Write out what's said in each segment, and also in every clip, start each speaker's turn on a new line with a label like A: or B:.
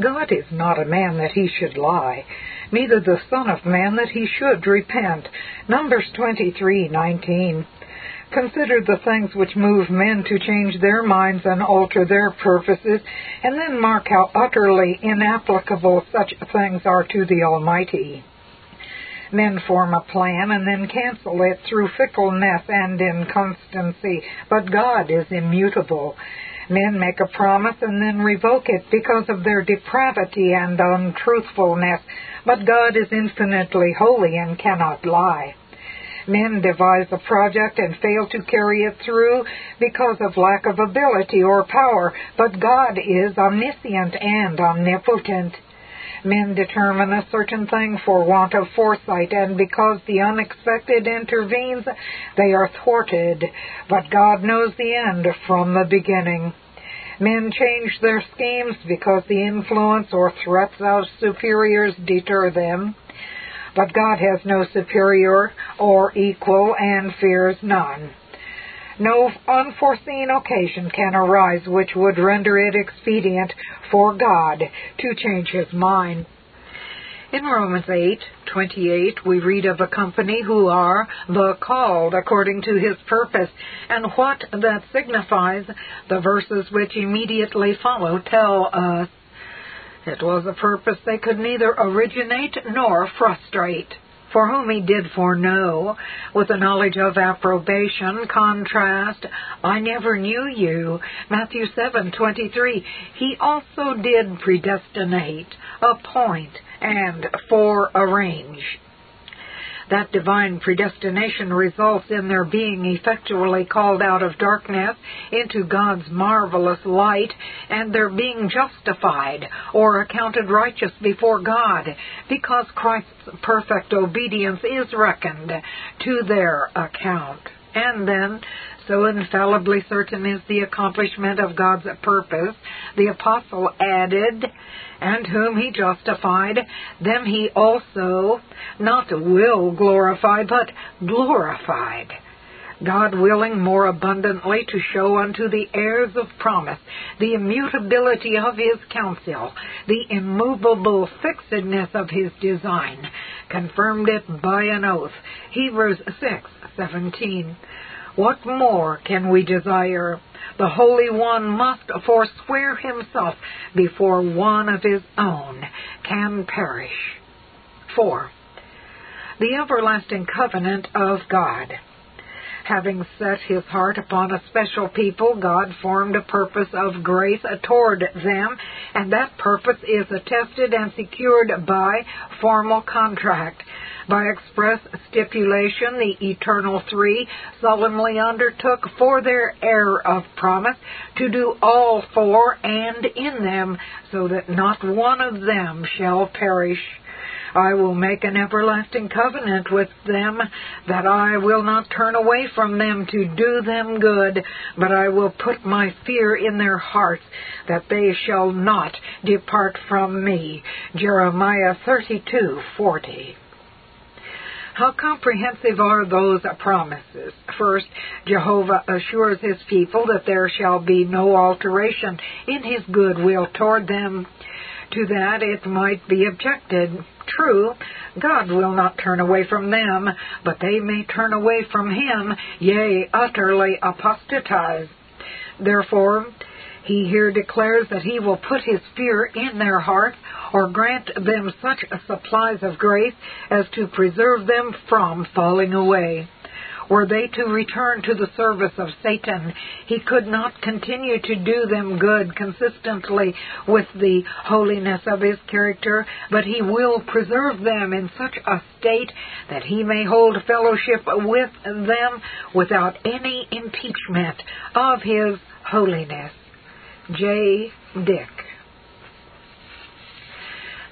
A: God is not a man that he should lie, neither the Son of Man that he should repent. Numbers 23:19. Consider the things which move men to change their minds and alter their purposes, and then mark how utterly inapplicable such things are to the Almighty. Men form a plan and then cancel it through fickleness and inconstancy, but God is immutable. Men make a promise and then revoke it because of their depravity and untruthfulness, but God is infinitely holy and cannot lie. Men devise a project and fail to carry it through because of lack of ability or power, but God is omniscient and omnipotent. Men determine a certain thing for want of foresight, and because the unexpected intervenes, they are thwarted. But God knows the end from the beginning. Men change their schemes because the influence or threats of superiors deter them. But God has no superior or equal and fears none. No unforeseen occasion can arise which would render it expedient for God to change his mind. In Romans 8:28 we read of a company who are the called according to his purpose and what that signifies the verses which immediately follow tell us it was a purpose they could neither originate nor frustrate. For whom he did foreknow, with the knowledge of approbation, contrast, I never knew you. Matthew 7:23. He also did predestinate, appoint, and forearrange that divine predestination results in their being effectually called out of darkness into God's marvelous light and their being justified or accounted righteous before God because Christ's perfect obedience is reckoned to their account. And then so infallibly certain is the accomplishment of God's purpose, the apostle added, and whom he justified, them he also not will glorify, but glorified. God willing more abundantly to show unto the heirs of promise the immutability of his counsel, the immovable fixedness of his design, confirmed it by an oath. Hebrews 6:17. What more can we desire? The Holy One must forswear himself before one of his own can perish. 4. The everlasting covenant of God. Having set his heart upon a special people, God formed a purpose of grace toward them, and that purpose is attested and secured by formal contract. By express stipulation, the Eternal Three solemnly undertook for their heir of promise to do all for and in them, so that not one of them shall perish. I will make an everlasting covenant with them, that I will not turn away from them to do them good, but I will put my fear in their hearts, that they shall not depart from me. Jeremiah 32:40. How comprehensive are those promises? First, Jehovah assures his people that there shall be no alteration in his goodwill toward them. To that it might be objected, True, God will not turn away from them, but they may turn away from him, yea, utterly apostatize. Therefore, he here declares that he will put his fear in their hearts or grant them such supplies of grace as to preserve them from falling away. Were they to return to the service of Satan, he could not continue to do them good consistently with the holiness of his character, but he will preserve them in such a state that he may hold fellowship with them without any impeachment of his holiness. J. Dick.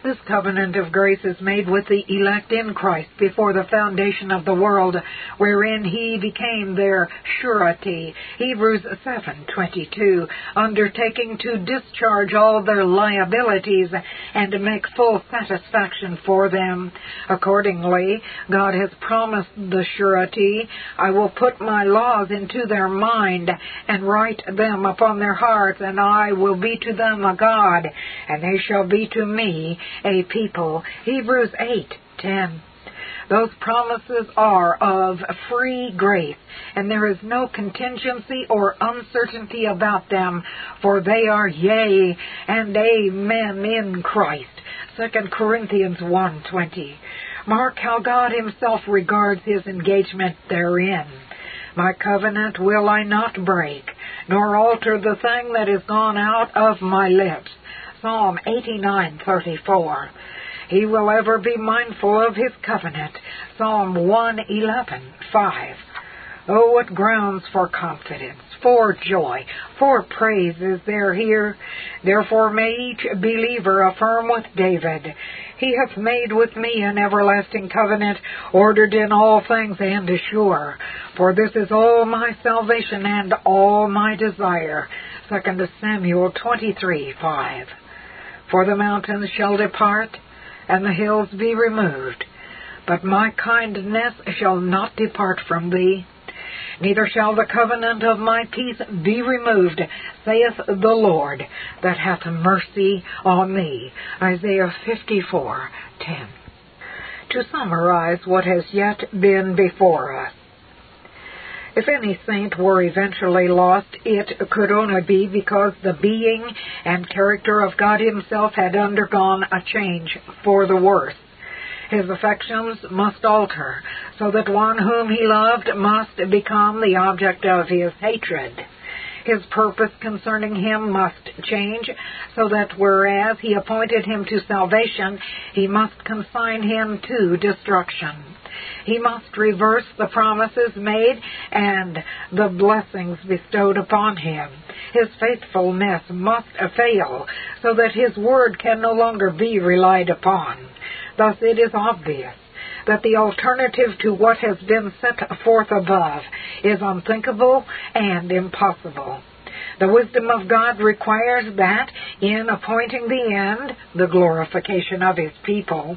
A: This covenant of grace is made with the elect in Christ before the foundation of the world, wherein he became their surety. Hebrews 7:22, undertaking to discharge all their liabilities and to make full satisfaction for them. Accordingly, God has promised the surety, I will put my laws into their mind and write them upon their hearts, and I will be to them a God, and they shall be to me a people. Hebrews 8:10. Those promises are of free grace, and there is no contingency or uncertainty about them, for they are yea and amen in Christ. 2 Corinthians 1:20. Mark how God himself regards his engagement therein. My covenant will I not break, nor alter the thing that is gone out of my lips. Psalm 89:34. He will ever be mindful of his covenant. Psalm 111:5. Oh, what grounds for confidence, for joy, for praise is there here. Therefore may each believer affirm with David, He hath made with me an everlasting covenant, ordered in all things and sure. For this is all my salvation and all my desire. 2 Samuel 23:5. For the mountains shall depart, and the hills be removed, but my kindness shall not depart from thee neither shall the covenant of my peace be removed, saith the Lord, that hath mercy on thee. Isaiah 54:10. To summarize what has yet been before us. If any saint were eventually lost, it could only be because the being and character of God Himself had undergone a change for the worse. His affections must alter, so that one whom he loved must become the object of his hatred. His purpose concerning him must change, so that whereas he appointed him to salvation, he must consign him to destruction. He must reverse the promises made and the blessings bestowed upon him. His faithfulness must fail, so that his word can no longer be relied upon. Thus it is obvious that the alternative to what has been set forth above is unthinkable and impossible. The wisdom of God requires that, in appointing the end, the glorification of His people,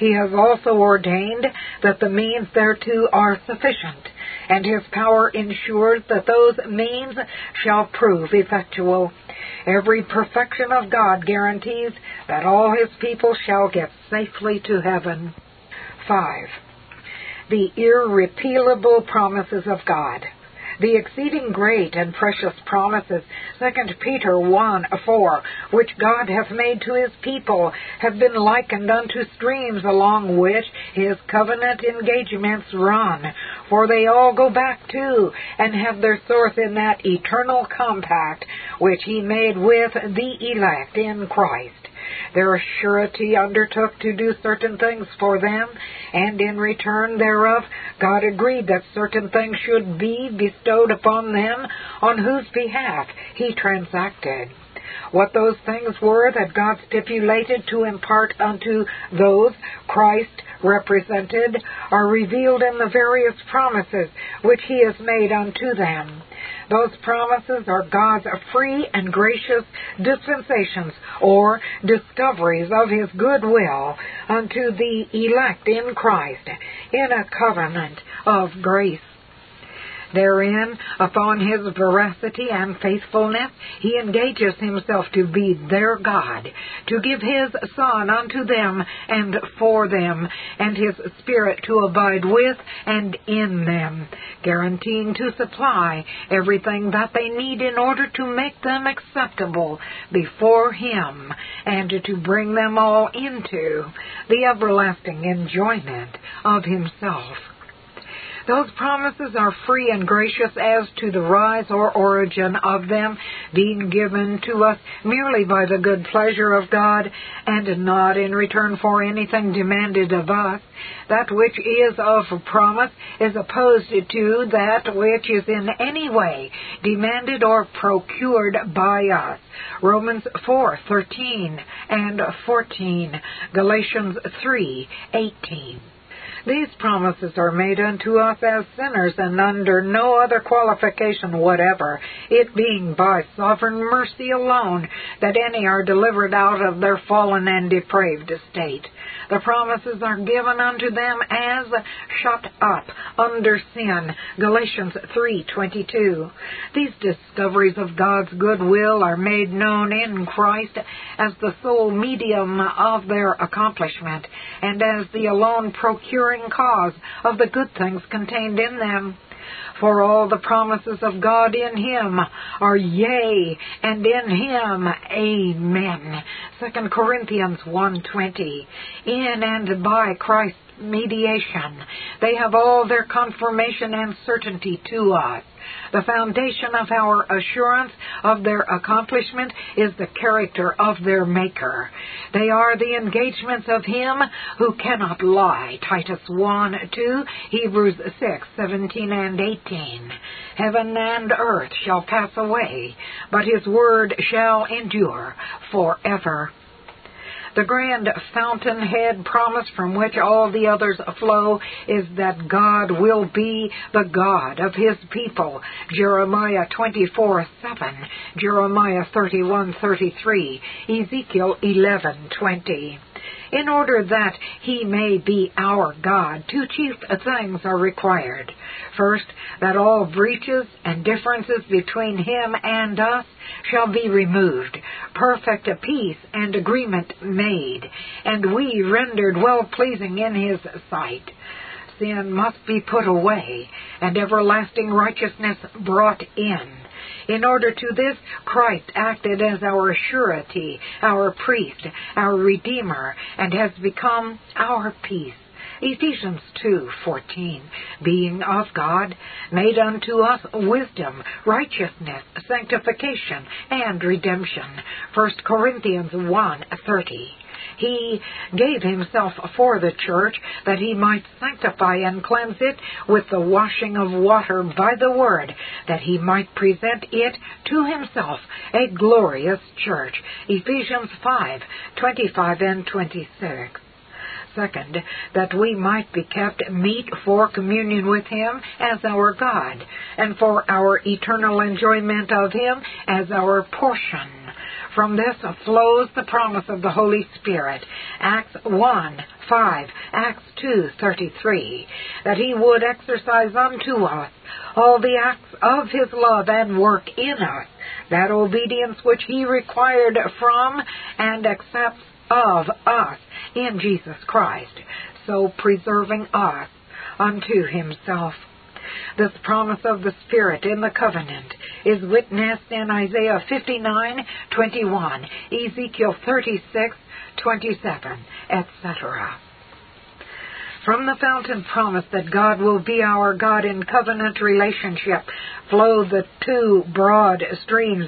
A: He has also ordained that the means thereto are sufficient, and His power ensures that those means shall prove effectual. Every perfection of God guarantees that all His people shall get safely to heaven. 5. The irrepealable promises of God the exceeding great and precious promises, 2 Peter 1 4, which God hath made to his people, have been likened unto streams along which his covenant engagements run. For they all go back to and have their source in that eternal compact which he made with the elect in Christ. Their surety undertook to do certain things for them, and in return thereof God agreed that certain things should be bestowed upon them on whose behalf He transacted. What those things were that God stipulated to impart unto those Christ represented are revealed in the various promises which He has made unto them. Those promises are God's free and gracious dispensations or discoveries of His good will unto the elect in Christ in a covenant of grace. Therein, upon his veracity and faithfulness, he engages himself to be their God, to give his Son unto them and for them, and his Spirit to abide with and in them, guaranteeing to supply everything that they need in order to make them acceptable before him, and to bring them all into the everlasting enjoyment of himself. Those promises are free and gracious as to the rise or origin of them, being given to us merely by the good pleasure of God, and not in return for anything demanded of us. That which is of promise is opposed to that which is in any way demanded or procured by us. Romans 4:13 and 14, Galatians 3:18. These promises are made unto us as sinners and under no other qualification whatever, it being by sovereign mercy alone that any are delivered out of their fallen and depraved estate. The promises are given unto them as shut up under sin. Galatians 3:22. These discoveries of God's good will are made known in Christ as the sole medium of their accomplishment and as the alone procuring cause of the good things contained in them. For all the promises of God in Him are yea, and in Him amen. 2 Corinthians 1.20 In and by Christ's mediation, they have all their confirmation and certainty to us. The foundation of our assurance of their accomplishment is the character of their Maker. They are the engagements of Him who cannot lie. Titus 1, 2, Hebrews 6, 17 and 18. Heaven and earth shall pass away, but His word shall endure forever. The grand fountainhead promise from which all the others flow is that God will be the God of his people. Jeremiah 24 7, Jeremiah 31 33, Ezekiel 11 20 in order that he may be our God, two chief things are required. First, that all breaches and differences between him and us shall be removed, perfect peace and agreement made, and we rendered well pleasing in his sight sin must be put away, and everlasting righteousness brought in. In order to this, Christ acted as our surety, our priest, our redeemer, and has become our peace. Ephesians 2:14 being of God made unto us wisdom righteousness sanctification and redemption 1 Corinthians 1:30 he gave himself for the church that he might sanctify and cleanse it with the washing of water by the word, that he might present it to himself a glorious church. Ephesians 5, 25 and 26. Second, that we might be kept meet for communion with Him as our God, and for our eternal enjoyment of Him as our portion. From this flows the promise of the Holy Spirit. Acts 1, 5, Acts 2, 33, that He would exercise unto us all the acts of His love and work in us, that obedience which He required from and accepts of us in Jesus Christ, so preserving us unto Himself. This promise of the Spirit in the covenant is witnessed in Isaiah 59:21, Ezekiel 36:27, etc. From the fountain promise that God will be our God in covenant relationship flow the two broad streams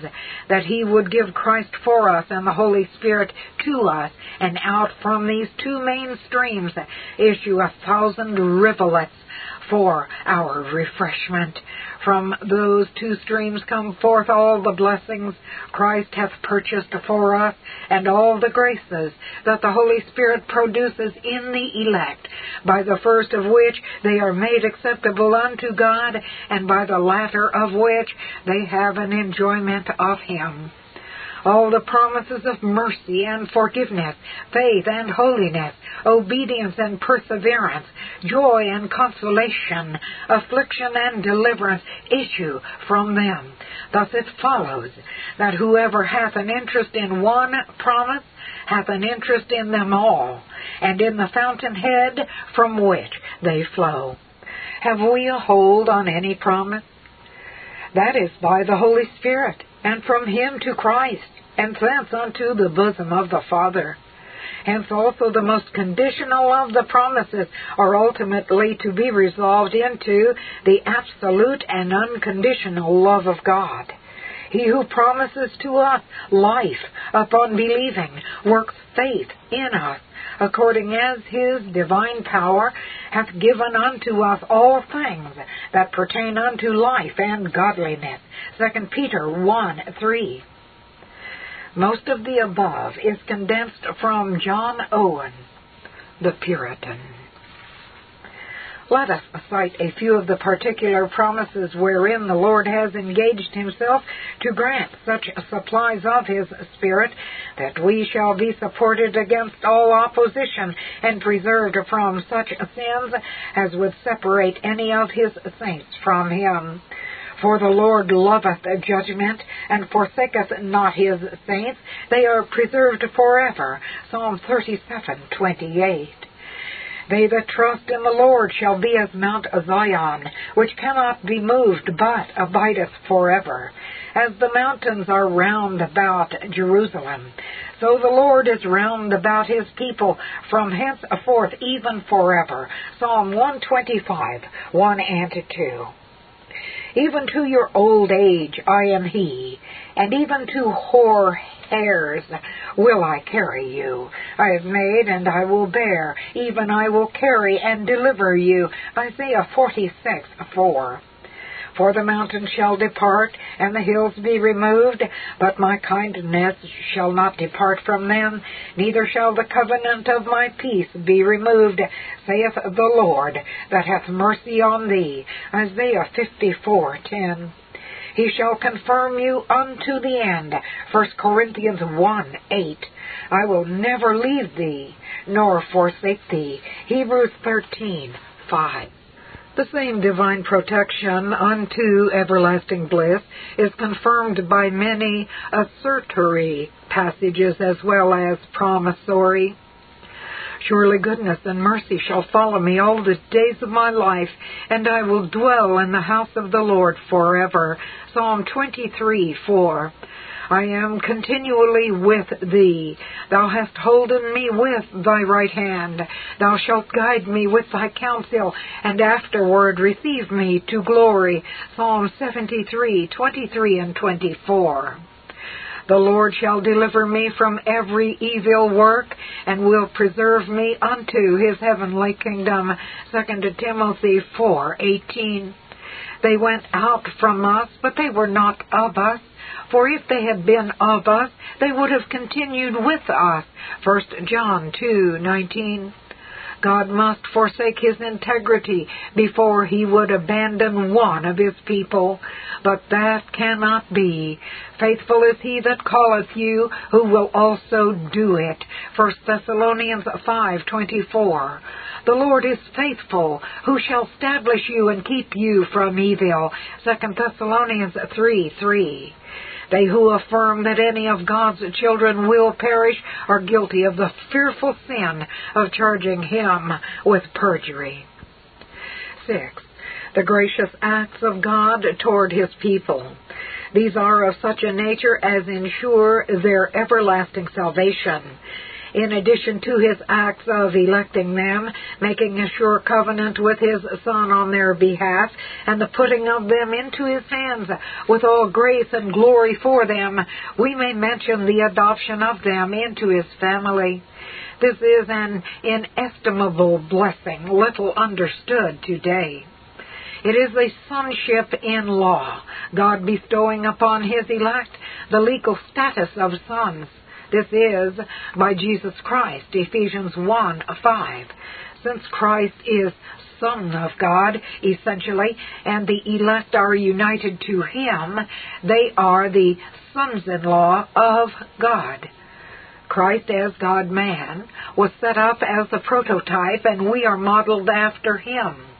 A: that He would give Christ for us and the Holy Spirit to us, and out from these two main streams issue a thousand rivulets for our refreshment. From those two streams come forth all the blessings Christ hath purchased for us, and all the graces that the Holy Spirit produces in the elect, by the first of which they are made acceptable unto God, and by the latter of which they have an enjoyment of Him all the promises of mercy and forgiveness, faith and holiness, obedience and perseverance, joy and consolation, affliction and deliverance issue from them. Thus it follows that whoever hath an interest in one promise hath an interest in them all, and in the fountainhead from which they flow. Have we a hold on any promise? That is by the Holy Spirit, and from Him to Christ, and thence unto the bosom of the Father. Hence also the most conditional of the promises are ultimately to be resolved into the absolute and unconditional love of God. He who promises to us life upon believing works faith in us, according as his divine power hath given unto us all things that pertain unto life and godliness. 2 Peter 1 3. Most of the above is condensed from John Owen, the Puritan. Let us cite a few of the particular promises wherein the Lord has engaged himself to grant such supplies of his Spirit that we shall be supported against all opposition and preserved from such sins as would separate any of his saints from him. For the Lord loveth judgment, and forsaketh not his saints. They are preserved forever. Psalm 37:28. They that trust in the Lord shall be as Mount Zion, which cannot be moved, but abideth forever. As the mountains are round about Jerusalem, so the Lord is round about his people from henceforth even forever. Psalm 125, 1 and 2. Even to your old age I am he, and even to hoar hairs will I carry you. I have made and I will bear, even I will carry and deliver you. Isaiah 46, 4. For the mountains shall depart, and the hills be removed, but my kindness shall not depart from them, neither shall the covenant of my peace be removed, saith the Lord, that hath mercy on thee. Isaiah 54:10. He shall confirm you unto the end. 1 Corinthians 1 8. I will never leave thee, nor forsake thee. Hebrews 13 5. The same divine protection unto everlasting bliss is confirmed by many assertory passages as well as promissory. Surely goodness and mercy shall follow me all the days of my life, and I will dwell in the house of the Lord forever. Psalm 23 4. I am continually with thee. Thou hast holden me with thy right hand. Thou shalt guide me with thy counsel, and afterward receive me to glory. Psalm 73, 23 and 24. The Lord shall deliver me from every evil work, and will preserve me unto his heavenly kingdom. 2 Timothy 4:18. They went out from us, but they were not of us. For if they had been of us, they would have continued with us. 1 John 2:19. God must forsake his integrity before he would abandon one of his people. But that cannot be. Faithful is he that calleth you, who will also do it. 1 Thessalonians 5:24. The Lord is faithful, who shall establish you and keep you from evil. 2 Thessalonians 3:3. They who affirm that any of God's children will perish are guilty of the fearful sin of charging him with perjury. 6. The gracious acts of God toward his people. These are of such a nature as ensure their everlasting salvation in addition to his acts of electing them, making a sure covenant with his Son on their behalf, and the putting of them into his hands with all grace and glory for them, we may mention the adoption of them into his family. This is an inestimable blessing, little understood today. It is a sonship in law, God bestowing upon His elect the legal status of sons. This is by Jesus Christ, Ephesians 1 5. Since Christ is Son of God, essentially, and the elect are united to Him, they are the sons in law of God. Christ as God man was set up as the prototype, and we are modeled after Him.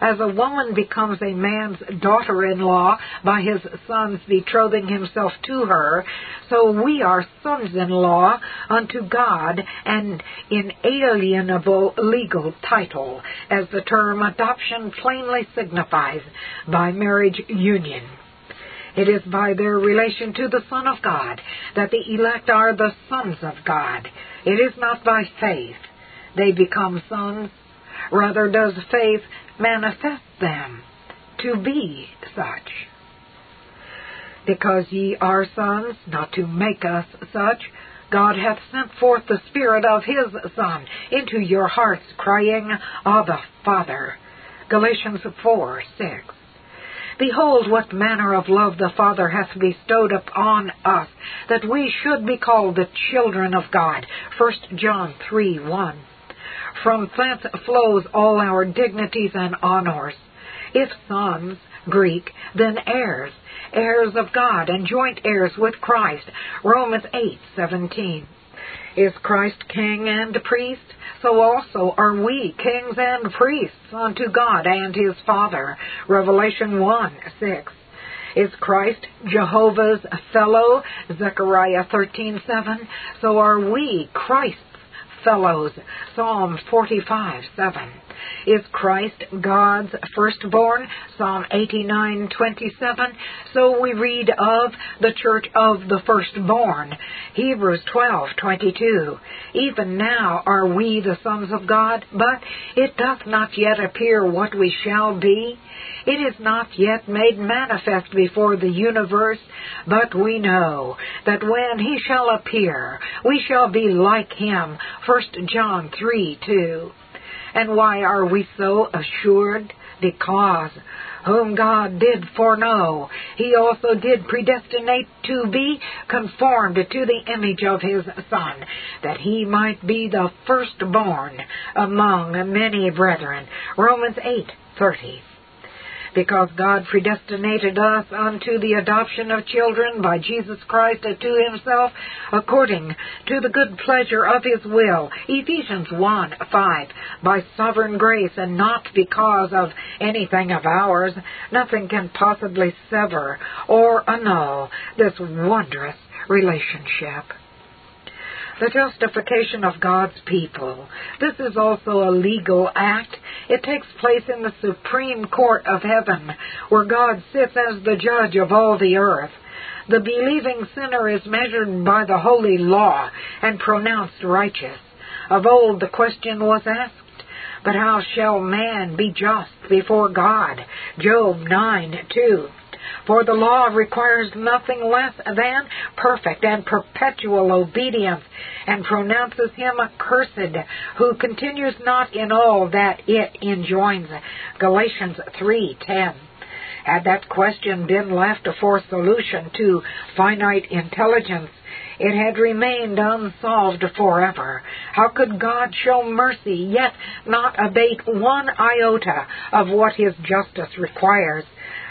A: As a woman becomes a man's daughter in law by his son's betrothing himself to her, so we are sons in law unto God, an inalienable legal title, as the term adoption plainly signifies, by marriage union. It is by their relation to the Son of God that the elect are the sons of God. It is not by faith they become sons, rather does faith manifest them to be such. Because ye are sons, not to make us such, God hath sent forth the Spirit of His Son into your hearts, crying, Abba, Father. Galatians 4, 6. Behold what manner of love the Father hath bestowed upon us, that we should be called the children of God. 1 John 3, 1. From thence flows all our dignities and honors. If sons, Greek, then heirs, heirs of God and joint heirs with Christ. Romans 8:17. Is Christ king and priest? So also are we kings and priests unto God and his Father. Revelation 1 6. Is Christ Jehovah's fellow? Zechariah 13:7. So are we Christ's fellows. Psalm 45, 7. Is Christ God's firstborn? Psalm 89:27. So we read of the church of the firstborn. Hebrews 12:22. Even now are we the sons of God, but it doth not yet appear what we shall be. It is not yet made manifest before the universe, but we know that when he shall appear, we shall be like him. 1 John 3 2. And why are we so assured? Because whom God did foreknow, he also did predestinate to be conformed to the image of his Son, that he might be the firstborn among many brethren. Romans 8:30 because God predestinated us unto the adoption of children by Jesus Christ to himself according to the good pleasure of his will. Ephesians 1 5. By sovereign grace and not because of anything of ours, nothing can possibly sever or annul this wondrous relationship the justification of God's people. This is also a legal act. It takes place in the supreme court of heaven, where God sits as the judge of all the earth. The believing sinner is measured by the holy law and pronounced righteous. Of old the question was asked, but how shall man be just before God? Job 9 2. For the law requires nothing less than perfect and perpetual obedience, and pronounces him accursed who continues not in all that it enjoins. Galatians 3:10. Had that question been left for solution to finite intelligence, it had remained unsolved forever. How could God show mercy, yet not abate one iota of what His justice requires?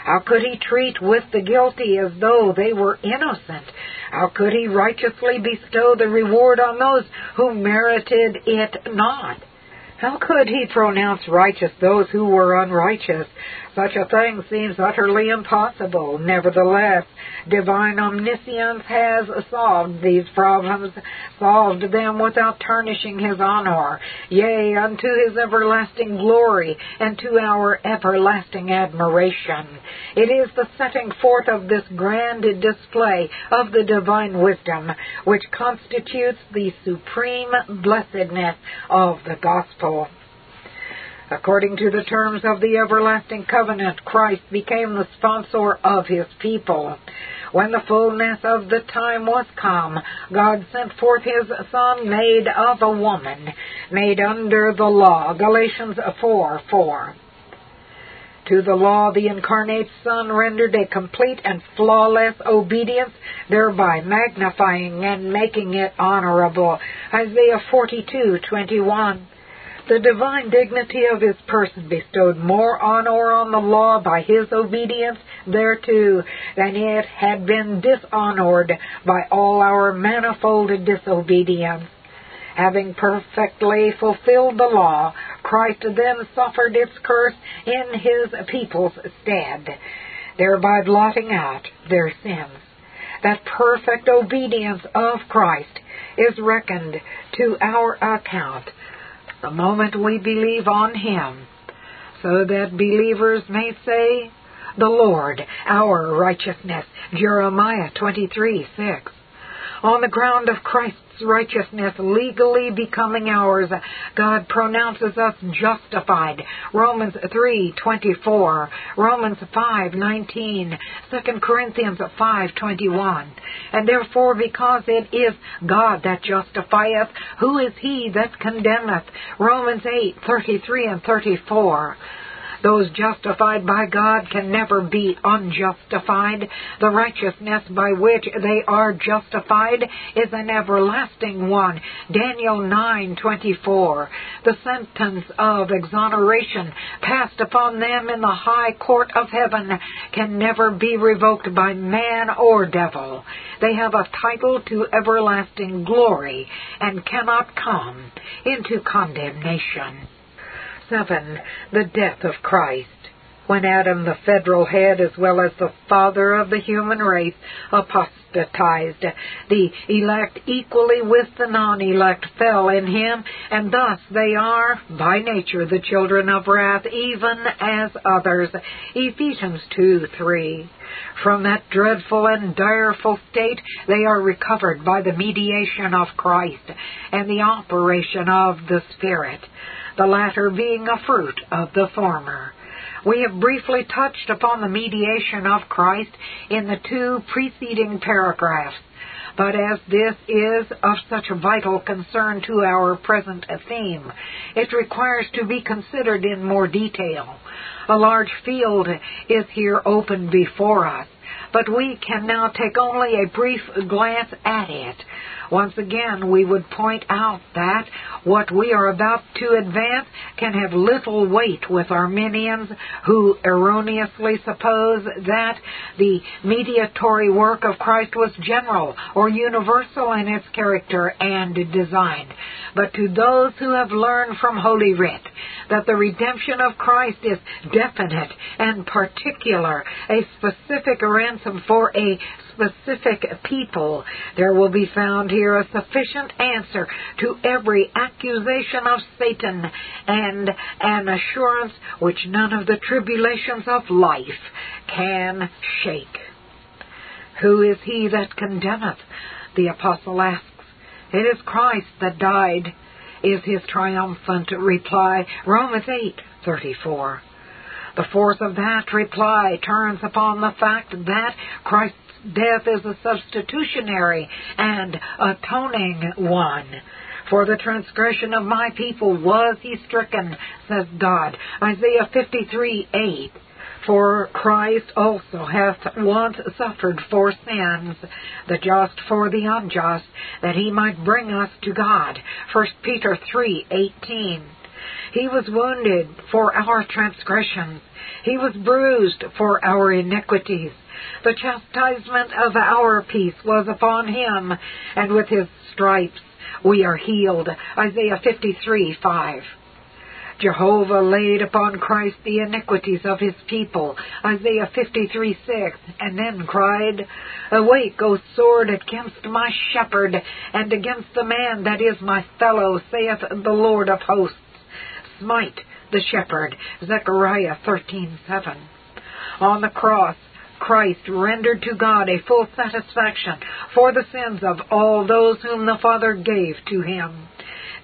A: How could he treat with the guilty as though they were innocent? How could he righteously bestow the reward on those who merited it not? How could he pronounce righteous those who were unrighteous? Such a thing seems utterly impossible. Nevertheless, divine omniscience has solved these problems, solved them without tarnishing his honor, yea, unto his everlasting glory, and to our everlasting admiration. It is the setting forth of this grand display of the divine wisdom which constitutes the supreme blessedness of the gospel. According to the terms of the everlasting covenant, Christ became the sponsor of his people. When the fullness of the time was come, God sent forth his Son, made of a woman, made under the law. Galatians 4 4. To the law, the incarnate Son rendered a complete and flawless obedience, thereby magnifying and making it honorable. Isaiah 42:21 the divine dignity of his person bestowed more honor on the law by his obedience thereto than it had been dishonored by all our manifold disobedience. Having perfectly fulfilled the law, Christ then suffered its curse in his people's stead, thereby blotting out their sins. That perfect obedience of Christ is reckoned to our account the moment we believe on Him, so that believers may say, The Lord, our righteousness. Jeremiah 23 6. On the ground of Christ's righteousness legally becoming ours, God pronounces us justified. Romans 3:24, Romans 5:19, 2 Corinthians 5:21. And therefore because it is God that justifieth, who is he that condemneth? Romans 8:33 and 34. Those justified by God can never be unjustified. The righteousness by which they are justified is an everlasting one. Daniel 9:24. The sentence of exoneration passed upon them in the high court of heaven can never be revoked by man or devil. They have a title to everlasting glory and cannot come into condemnation. 7. The death of Christ. When Adam, the federal head as well as the father of the human race, apostatized, the elect equally with the non-elect fell in him, and thus they are, by nature, the children of wrath, even as others. Ephesians 2 3. From that dreadful and direful state they are recovered by the mediation of Christ and the operation of the Spirit the latter being a fruit of the former. We have briefly touched upon the mediation of Christ in the two preceding paragraphs, but as this is of such vital concern to our present theme, it requires to be considered in more detail. A large field is here open before us, but we can now take only a brief glance at it. Once again, we would point out that what we are about to advance can have little weight with Arminians who erroneously suppose that the mediatory work of Christ was general or universal in its character and design. But to those who have learned from Holy Writ that the redemption of Christ is definite and particular, a specific ransom for a specific people, there will be found here a sufficient answer to every accusation of Satan and an assurance which none of the tribulations of life can shake. Who is he that condemneth? The apostle asks. It is Christ that died, is his triumphant reply. Romans 8:34. The force of that reply turns upon the fact that Christ's death is a substitutionary and atoning one. For the transgression of my people was he stricken, says God. Isaiah 53 8. For Christ also hath once suffered for sins, the just for the unjust, that he might bring us to God. 1 Peter 3 18. He was wounded for our transgressions. He was bruised for our iniquities. The chastisement of our peace was upon him, and with his stripes we are healed. Isaiah 53 5. Jehovah laid upon Christ the iniquities of his people. Isaiah 53 6. And then cried, Awake, O sword, against my shepherd, and against the man that is my fellow, saith the Lord of hosts. Smite the shepherd. Zechariah 13 7. On the cross, Christ rendered to God a full satisfaction for the sins of all those whom the Father gave to him.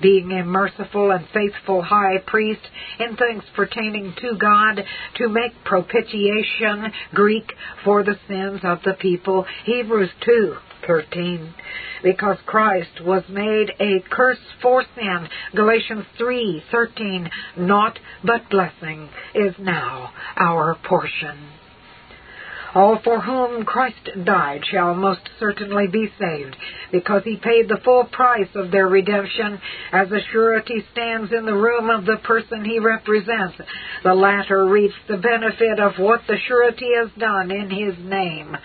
A: Being a merciful and faithful high priest in things pertaining to God, to make propitiation, Greek, for the sins of the people, Hebrews 2, 13. Because Christ was made a curse for sin, Galatians 3:13, naught but blessing is now our portion. All for whom Christ died shall most certainly be saved, because he paid the full price of their redemption, as a surety stands in the room of the person he represents. The latter reaps the benefit of what the surety has done in his name,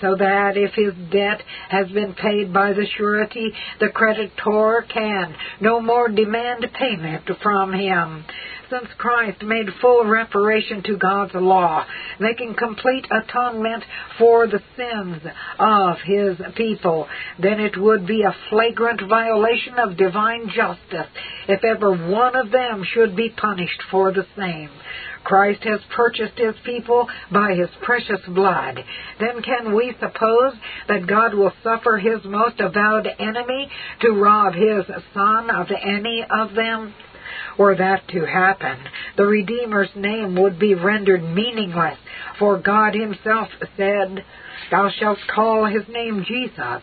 A: so that if his debt has been paid by the surety, the creditor can no more demand payment from him since Christ made full reparation to God's law, making complete atonement for the sins of his people, then it would be a flagrant violation of divine justice if ever one of them should be punished for the same. Christ has purchased his people by his precious blood. Then can we suppose that God will suffer his most avowed enemy to rob his son of any of them? Were that to happen, the Redeemer's name would be rendered meaningless, for God himself said, Thou shalt call his name Jesus,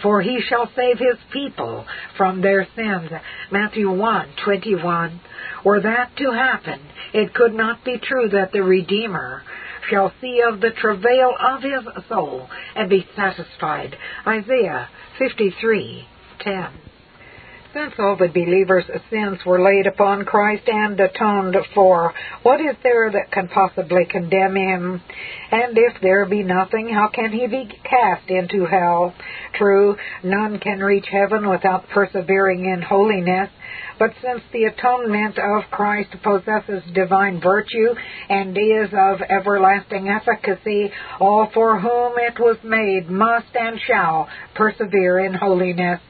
A: for he shall save his people from their sins. Matthew 1, 21. Were that to happen, it could not be true that the Redeemer shall see of the travail of his soul and be satisfied. Isaiah 53:10. Since all the believer's sins were laid upon Christ and atoned for, what is there that can possibly condemn him? And if there be nothing, how can he be cast into hell? True, none can reach heaven without persevering in holiness, but since the atonement of Christ possesses divine virtue and is of everlasting efficacy, all for whom it was made must and shall persevere in holiness.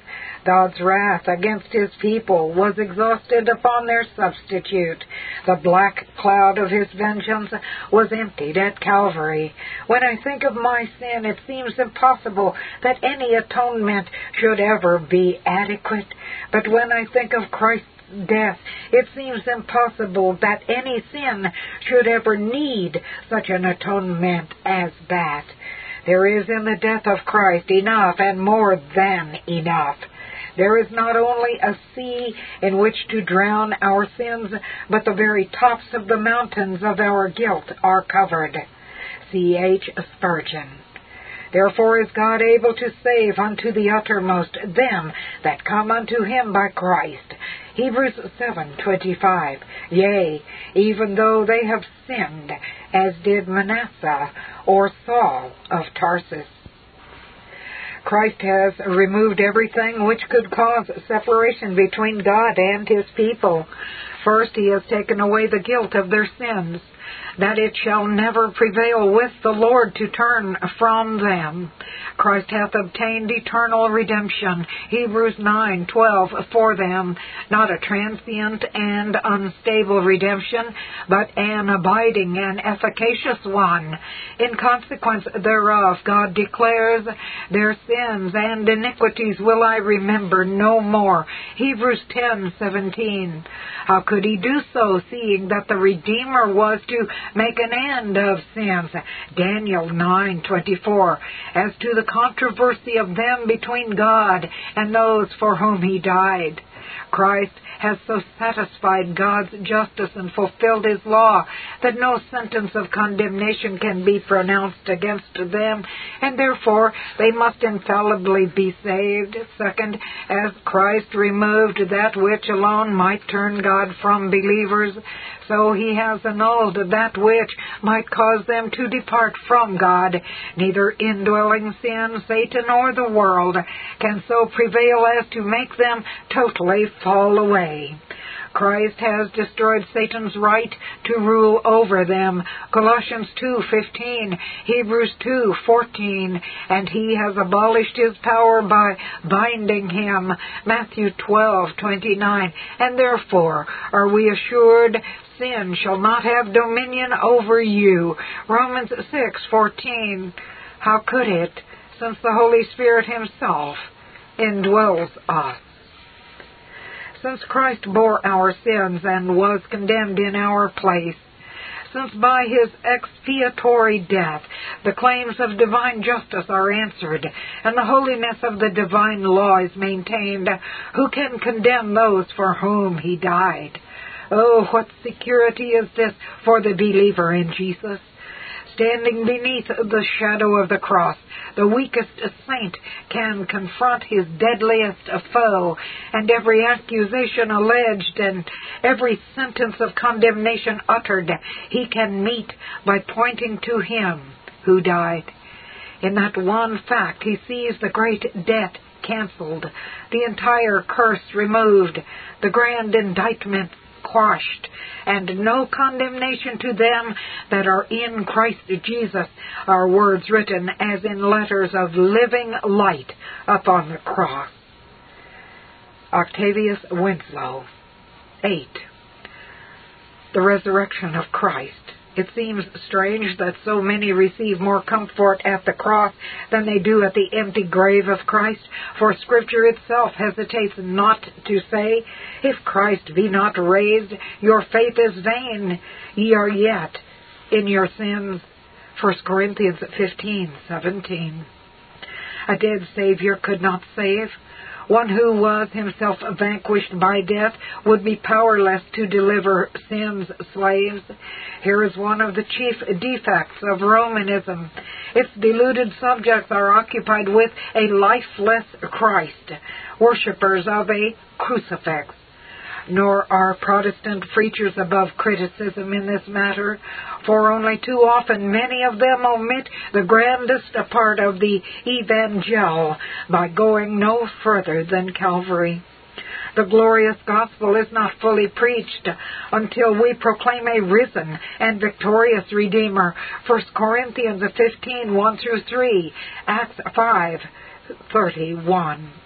A: God's wrath against his people was exhausted upon their substitute. The black cloud of his vengeance was emptied at Calvary. When I think of my sin, it seems impossible that any atonement should ever be adequate. But when I think of Christ's death, it seems impossible that any sin should ever need such an atonement as that. There is in the death of Christ enough and more than enough. There is not only a sea in which to drown our sins, but the very tops of the mountains of our guilt are covered. C. H. Spurgeon. Therefore is God able to save unto the uttermost them that come unto him by Christ. Hebrews 7:25. Yea, even though they have sinned, as did Manasseh or Saul of Tarsus. Christ has removed everything which could cause separation between God and his people. First, he has taken away the guilt of their sins, that it shall never prevail with the Lord to turn from them. Christ hath obtained eternal redemption, Hebrews 9:12 for them, not a transient and unstable redemption, but an abiding and efficacious one. In consequence thereof, God declares, Their sins and iniquities will I remember no more. Hebrews 10:17. How could he do so, seeing that the Redeemer was to make an end of sins? Daniel 9:24. As to the controversy of them between God and those for whom he died. Christ has so satisfied God's justice and fulfilled his law that no sentence of condemnation can be pronounced against them, and therefore they must infallibly be saved. Second, as Christ removed that which alone might turn God from believers, so he has annulled that which might cause them to depart from God. Neither indwelling sin, Satan, or the world can so prevail as to make them totally fall away. Christ has destroyed Satan's right to rule over them. Colossians 2:15, Hebrews 2:14, and he has abolished his power by binding him. Matthew 12:29. And therefore are we assured sin shall not have dominion over you. Romans 6:14. How could it since the Holy Spirit himself indwells us? since Christ bore our sins and was condemned in our place, since by his expiatory death the claims of divine justice are answered and the holiness of the divine law is maintained, who can condemn those for whom he died? Oh, what security is this for the believer in Jesus? Standing beneath the shadow of the cross, the weakest saint can confront his deadliest foe, and every accusation alleged and every sentence of condemnation uttered he can meet by pointing to him who died. In that one fact, he sees the great debt canceled, the entire curse removed, the grand indictment quashed, and no condemnation to them that are in Christ Jesus, are words written as in letters of living light upon the cross. Octavius Winslow. 8. the resurrection of Christ. It seems strange that so many receive more comfort at the cross than they do at the empty grave of Christ, for Scripture itself hesitates not to say, If Christ be not raised, your faith is vain, ye are yet in your sins. 1 Corinthians 15:17. A dead Savior could not save. One who was himself vanquished by death would be powerless to deliver sin's slaves. Here is one of the chief defects of Romanism. Its deluded subjects are occupied with a lifeless Christ, worshippers of a crucifix nor are Protestant preachers above criticism in this matter, for only too often many of them omit the grandest part of the evangel by going no further than Calvary. The glorious gospel is not fully preached until we proclaim a risen and victorious Redeemer. 1 Corinthians 15, 1 through 3, Acts 5, 31.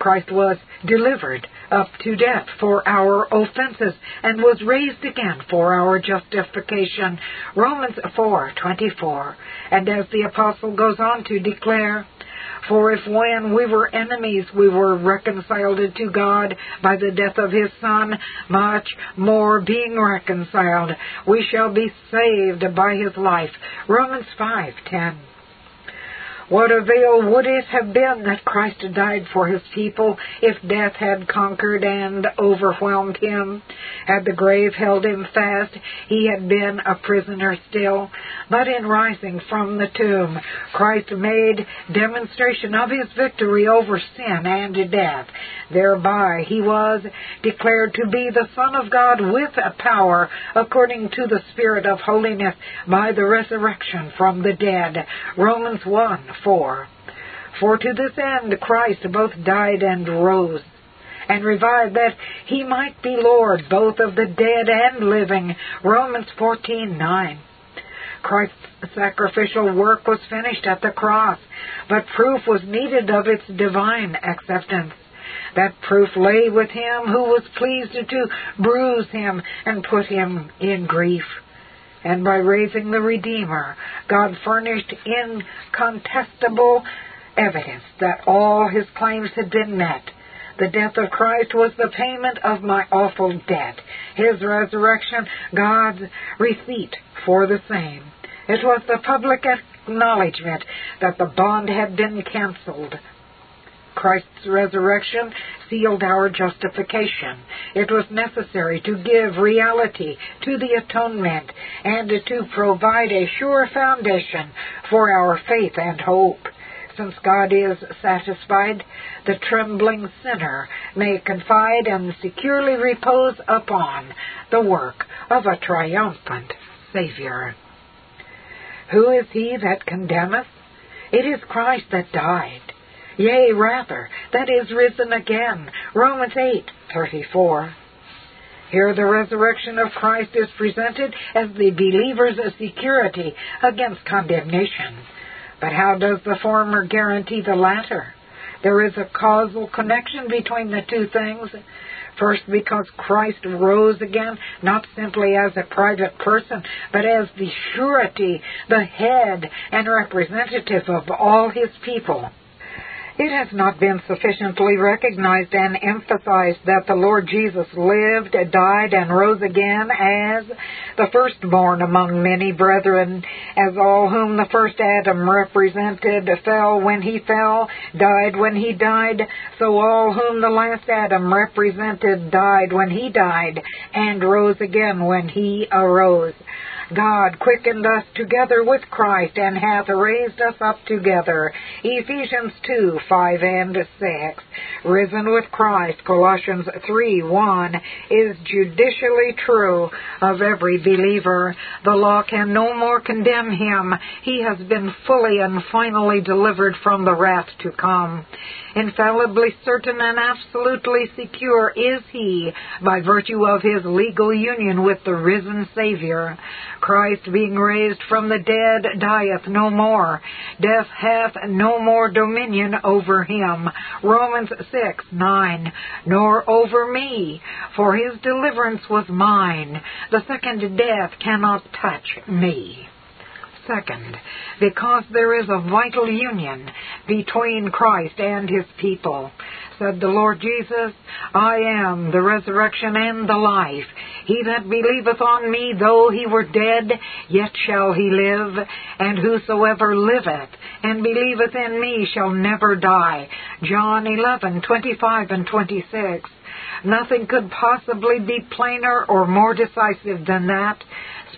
A: Christ was delivered up to death for our offenses and was raised again for our justification. Romans 4:24. And as the apostle goes on to declare, for if when we were enemies we were reconciled to God by the death of his Son, much more being reconciled, we shall be saved by his life. Romans 5:10. What avail would it have been that Christ died for his people if death had conquered and overwhelmed him? Had the grave held him fast, he had been a prisoner still. But in rising from the tomb, Christ made demonstration of his victory over sin and death. Thereby he was declared to be the Son of God with a power according to the Spirit of holiness by the resurrection from the dead. Romans 1 4. For to this end Christ both died and rose and revived that he might be Lord both of the dead and living. Romans 14:9. Christ's sacrificial work was finished at the cross, but proof was needed of its divine acceptance. That proof lay with him who was pleased to bruise him and put him in grief and by raising the Redeemer, God furnished incontestable evidence that all his claims had been met. The death of Christ was the payment of my awful debt. His resurrection, God's receipt for the same. It was the public acknowledgement that the bond had been canceled Christ's resurrection sealed our justification. It was necessary to give reality to the atonement and to provide a sure foundation for our faith and hope. Since God is satisfied, the trembling sinner may confide and securely repose upon the work of a triumphant Savior. Who is he that condemneth? It is Christ that died Yea, rather, that is risen again. Romans 8:34. Here the resurrection of Christ is presented as the believer's security against condemnation. But how does the former guarantee the latter? There is a causal connection between the two things. First, because Christ rose again, not simply as a private person, but as the surety, the head, and representative of all his people. It has not been sufficiently recognized and emphasized that the Lord Jesus lived, died, and rose again as the firstborn among many brethren, as all whom the first Adam represented fell when he fell, died when he died, so all whom the last Adam represented died when he died, and rose again when he arose. God quickened us together with Christ and hath raised us up together. Ephesians 2, 5 and 6. Risen with Christ, Colossians 3, 1, is judicially true of every believer. The law can no more condemn him. He has been fully and finally delivered from the wrath to come. Infallibly certain and absolutely secure is he by virtue of his legal union with the risen Savior. Christ being raised from the dead dieth no more. Death hath no more dominion over him. Romans 6, 9, nor over me, for his deliverance was mine. The second death cannot touch me. Second, because there is a vital union between Christ and his people. Said the Lord Jesus, I am the resurrection and the life. He that believeth on me, though he were dead, yet shall he live. And whosoever liveth and believeth in me shall never die. John 11, 25 and 26. Nothing could possibly be plainer or more decisive than that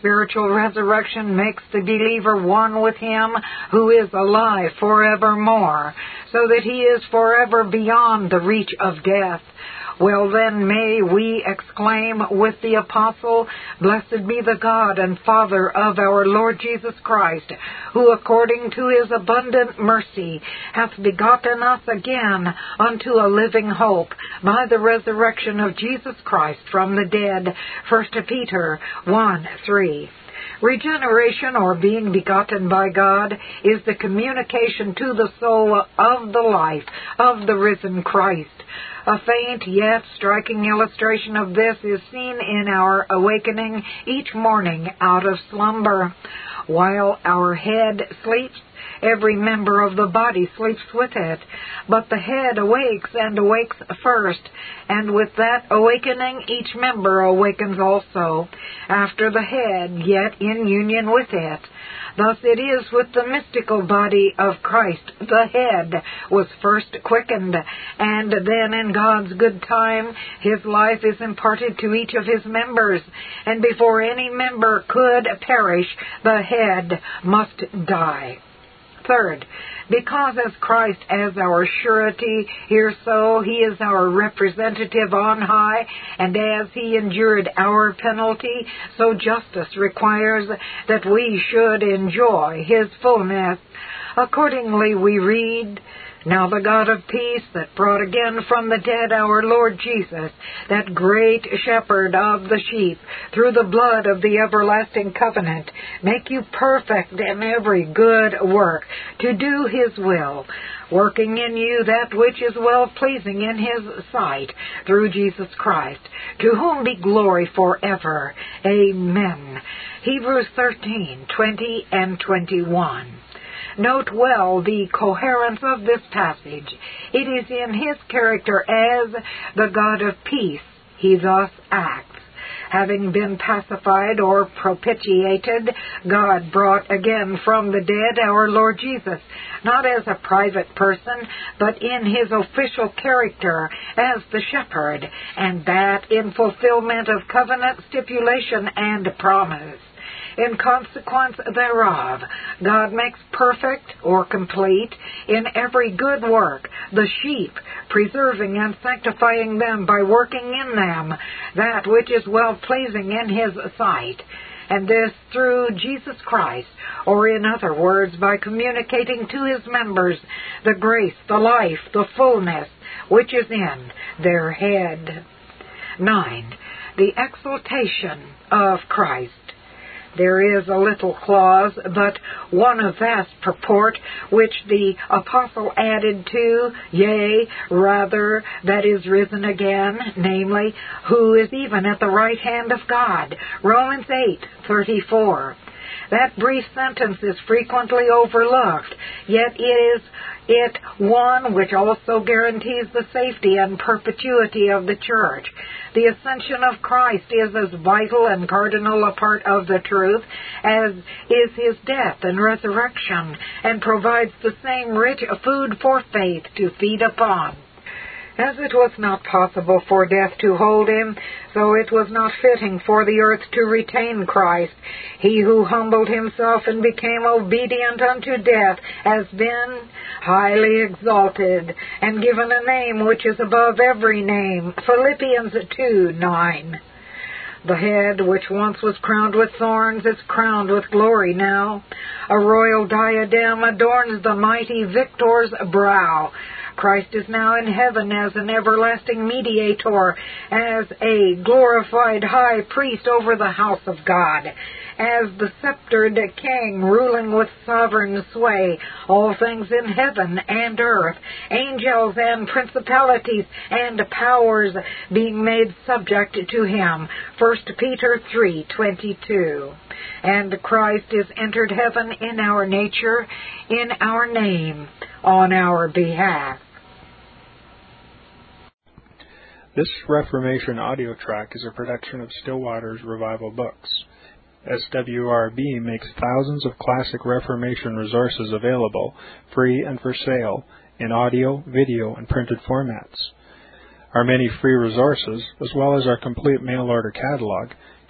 A: spiritual resurrection makes the believer one with Him who is alive forevermore, so that He is forever beyond the reach of death. Well, then, may we exclaim with the apostle, Blessed be the God and Father of our Lord Jesus Christ, who according to his abundant mercy hath begotten us again unto a living hope by the resurrection of Jesus Christ from the dead. 1 Peter 1 3. Regeneration, or being begotten by God, is the communication to the soul of the life of the risen Christ. A faint yet striking illustration of this is seen in our awakening each morning out of slumber. While our head sleeps, every member of the body sleeps with it. But the head awakes and awakes first, and with that awakening each member awakens also, after the head, yet in union with it. Thus it is with the mystical body of Christ. The head was first quickened, and then in God's good time, his life is imparted to each of his members. And before any member could perish, the head must die. Third, because as Christ as our surety, here so he is our representative on high, and as he endured our penalty, so justice requires that we should enjoy his fullness. Accordingly we read, now the God of peace that brought again from the dead our Lord Jesus, that great shepherd of the sheep, through the blood of the everlasting covenant, make you perfect in every good work, to do his will, working in you that which is well pleasing in his sight, through Jesus Christ, to whom be glory forever. Amen. Hebrews 13, 20 and 21. Note well the coherence of this passage. It is in his character as the God of peace he thus acts. Having been pacified or propitiated, God brought again from the dead our Lord Jesus, not as a private person, but in his official character as the shepherd, and that in fulfillment of covenant stipulation and promise. In consequence thereof, God makes perfect or complete in every good work the sheep, preserving and sanctifying them by working in them that which is well pleasing in His sight and this through Jesus Christ, or in other words, by communicating to his members the grace, the life, the fullness which is in their head. 9. The exaltation of Christ. There is a little clause, but one of vast purport, which the apostle added to, yea, rather, that is risen again, namely, who is even at the right hand of God. Romans 8:34. That brief sentence is frequently overlooked, yet it is it one which also guarantees the safety and perpetuity of the church. The ascension of Christ is as vital and cardinal a part of the truth as is his death and resurrection, and provides the same rich food for faith to feed upon. As it was not possible for death to hold him, so it was not fitting for the earth to retain Christ. He who humbled himself and became obedient unto death has been highly exalted and given a name which is above every name. Philippians 2 9. The head, which once was crowned with thorns, is crowned with glory now. A royal diadem adorns the mighty victor's brow. Christ is now in heaven as an everlasting mediator, as a glorified high priest over the house of God, as the sceptered king ruling with sovereign sway all things in heaven and earth, angels and principalities and powers being made subject to him. 1 Peter 3:22. And Christ is entered heaven in our nature, in our name, on our behalf.
B: This Reformation audio track is a production of Still Waters Revival Books. SWRB makes thousands of classic Reformation resources available, free and for sale, in audio, video, and printed formats. Our many free resources, as well as our complete mail order catalog,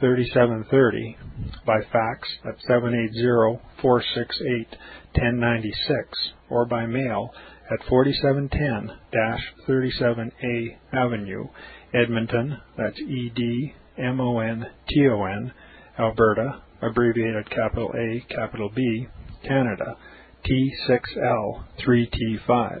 B: 3730, by fax at 780 468 1096, or by mail at 4710 37A Avenue, Edmonton, that's E D M O N T O N, Alberta abbreviated capital A, capital B, Canada, T6L3T5.